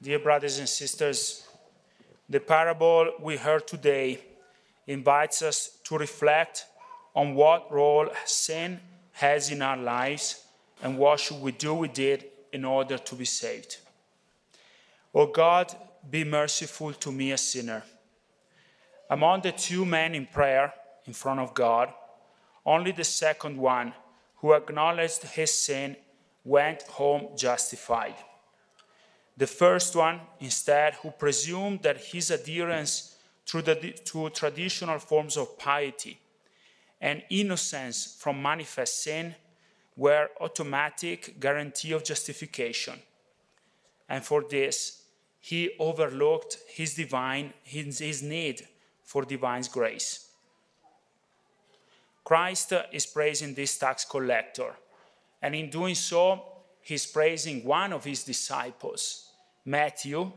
Dear brothers and sisters, the parable we heard today invites us to reflect on what role sin has in our lives and what should we do with it in order to be saved. O God, be merciful to me, a sinner. Among the two men in prayer in front of God, only the second one, who acknowledged his sin, went home justified. The first one, instead, who presumed that his adherence to, the, to traditional forms of piety and innocence from manifest sin were automatic guarantee of justification. And for this, he overlooked his divine his, his need for divine grace. Christ is praising this tax collector, and in doing so, he's praising one of his disciples, Matthew,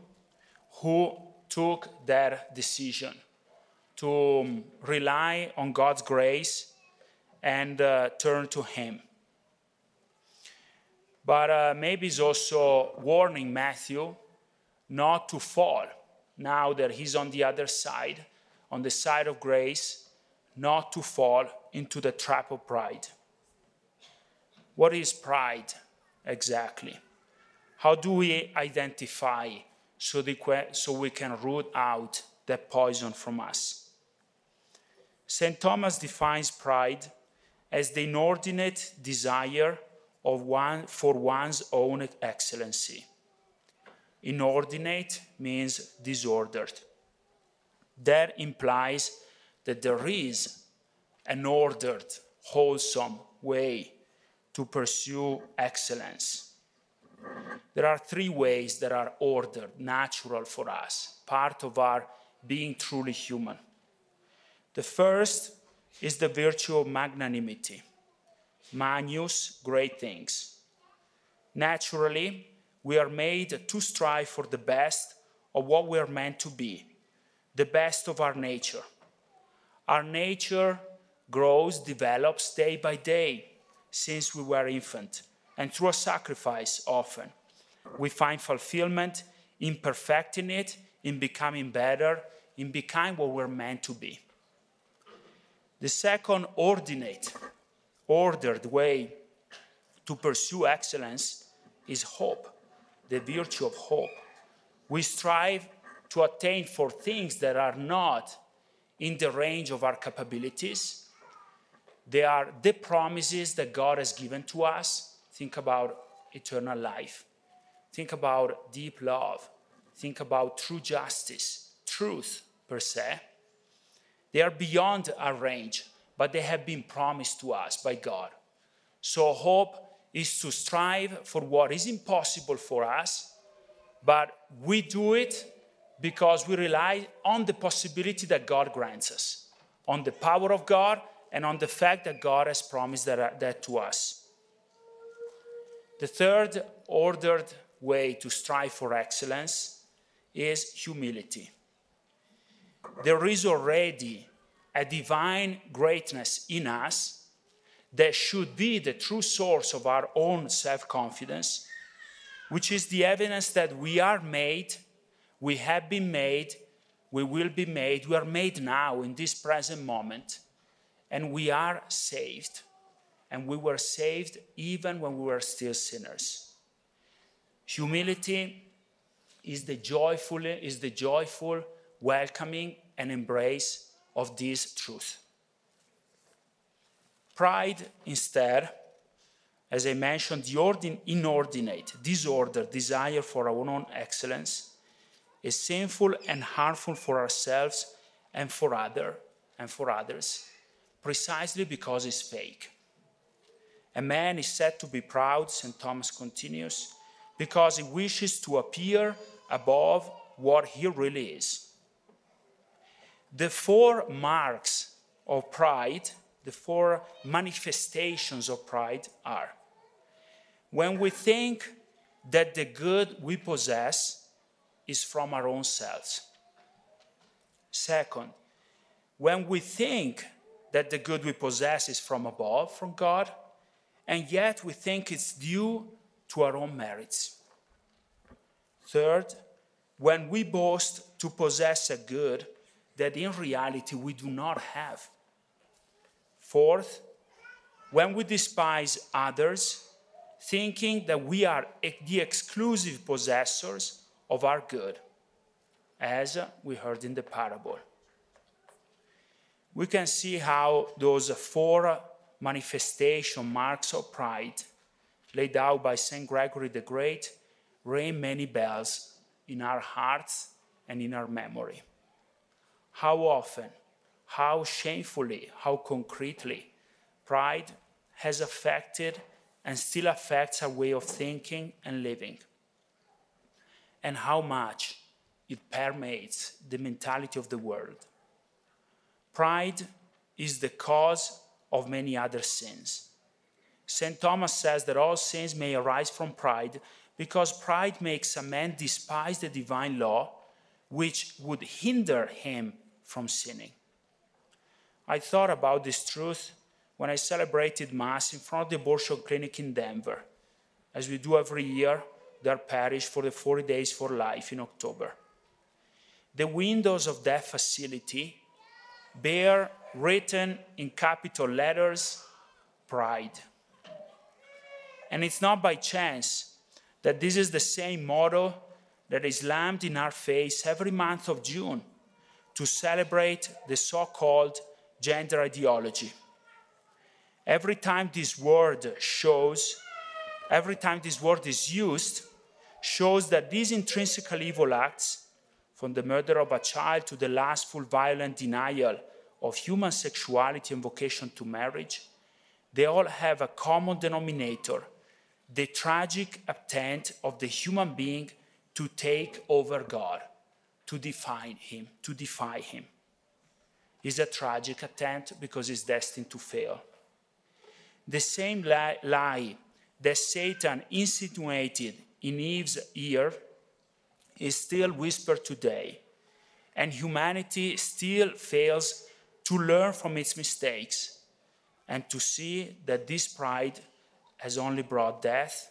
who took their decision to rely on God's grace and uh, turn to him. But uh, maybe he's also warning Matthew not to fall now that he's on the other side, on the side of grace, not to fall into the trap of pride. What is pride exactly? How do we identify so, so we can root out that poison from us? St. Thomas defines pride as the inordinate desire of one for one's own excellency. Inordinate means disordered. That implies that there is an ordered, wholesome way to pursue excellence. There are three ways that are ordered, natural for us, part of our being truly human. The first is the virtue of magnanimity magnus, great things. Naturally, we are made to strive for the best of what we are meant to be, the best of our nature. Our nature grows, develops day by day since we were infant, and through a sacrifice often. We find fulfillment in perfecting it, in becoming better, in becoming what we're meant to be. The second ordinate ordered way to pursue excellence is hope, the virtue of hope. We strive to attain for things that are not in the range of our capabilities. They are the promises that God has given to us. Think about eternal life. Think about deep love. Think about true justice, truth per se. They are beyond our range but they have been promised to us by God. So, hope is to strive for what is impossible for us, but we do it because we rely on the possibility that God grants us, on the power of God, and on the fact that God has promised that, that to us. The third ordered way to strive for excellence is humility. There is already a divine greatness in us that should be the true source of our own self confidence, which is the evidence that we are made, we have been made, we will be made, we are made now in this present moment, and we are saved. And we were saved even when we were still sinners. Humility is the joyful, is the joyful welcoming and embrace of this truth. Pride, instead, as I mentioned, the ordin- inordinate, disorder, desire for our own excellence, is sinful and harmful for ourselves and for other and for others, precisely because it's fake. A man is said to be proud, St. Thomas continues, because he wishes to appear above what he really is. The four marks of pride, the four manifestations of pride are when we think that the good we possess is from our own selves. Second, when we think that the good we possess is from above, from God, and yet we think it's due to our own merits. Third, when we boast to possess a good that in reality we do not have. Fourth, when we despise others, thinking that we are the exclusive possessors of our good, as we heard in the parable. We can see how those four manifestation marks of pride laid out by St. Gregory the Great ring many bells in our hearts and in our memory. How often, how shamefully, how concretely pride has affected and still affects our way of thinking and living, and how much it permeates the mentality of the world. Pride is the cause of many other sins. St. Thomas says that all sins may arise from pride because pride makes a man despise the divine law, which would hinder him from sinning. I thought about this truth when I celebrated Mass in front of the abortion clinic in Denver, as we do every year, their parish for the 40 Days for Life in October. The windows of that facility bear written in capital letters pride. And it's not by chance that this is the same motto that is slammed in our face every month of June to celebrate the so called gender ideology. Every time this word shows, every time this word is used, shows that these intrinsically evil acts, from the murder of a child to the lustful, violent denial of human sexuality and vocation to marriage, they all have a common denominator the tragic attempt of the human being to take over God, to define Him, to defy Him. It's a tragic attempt because it's destined to fail. The same lie, lie that Satan insinuated in Eve's ear is still whispered today, and humanity still fails to learn from its mistakes and to see that this pride has only brought death,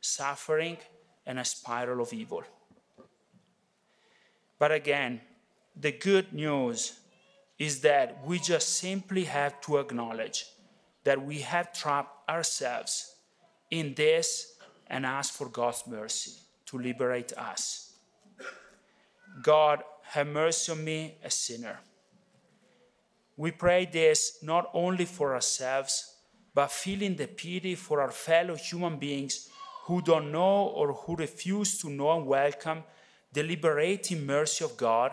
suffering, and a spiral of evil. But again, the good news is that we just simply have to acknowledge that we have trapped ourselves in this and ask for God's mercy to liberate us. God, have mercy on me, a sinner. We pray this not only for ourselves, but feeling the pity for our fellow human beings who don't know or who refuse to know and welcome the liberating mercy of God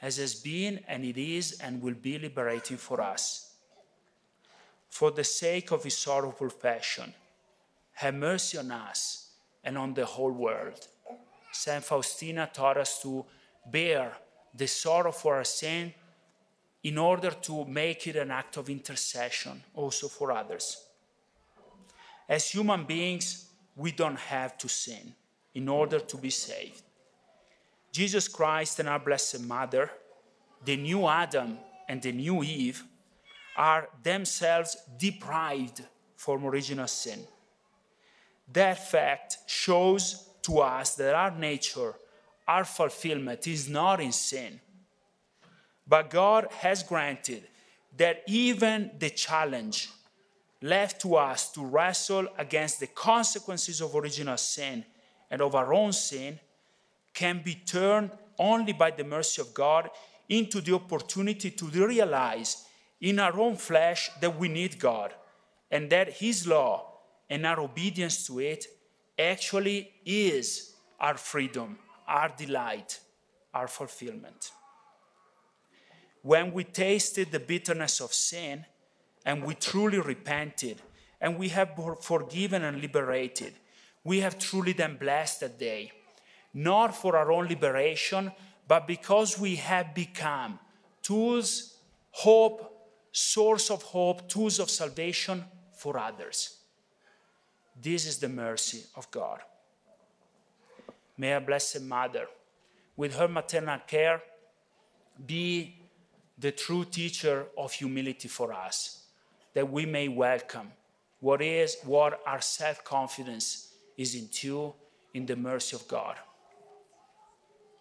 as has been and it is and will be liberating for us. For the sake of his sorrowful passion, have mercy on us and on the whole world. Saint Faustina taught us to bear the sorrow for our sin in order to make it an act of intercession also for others. As human beings, we don't have to sin in order to be saved. Jesus Christ and our Blessed Mother, the new Adam and the new Eve, are themselves deprived from original sin. That fact shows to us that our nature, our fulfillment is not in sin, but God has granted that even the challenge left to us to wrestle against the consequences of original sin and of our own sin can be turned only by the mercy of God into the opportunity to realize in our own flesh that we need God and that His law and our obedience to it actually is our freedom, our delight, our fulfillment when we tasted the bitterness of sin and we truly repented and we have forgiven and liberated, we have truly then blessed that day, not for our own liberation, but because we have become tools, hope, source of hope, tools of salvation for others. This is the mercy of God. May our Blessed Mother, with her maternal care, be the true teacher of humility for us, that we may welcome what is what our self-confidence is in into in the mercy of God.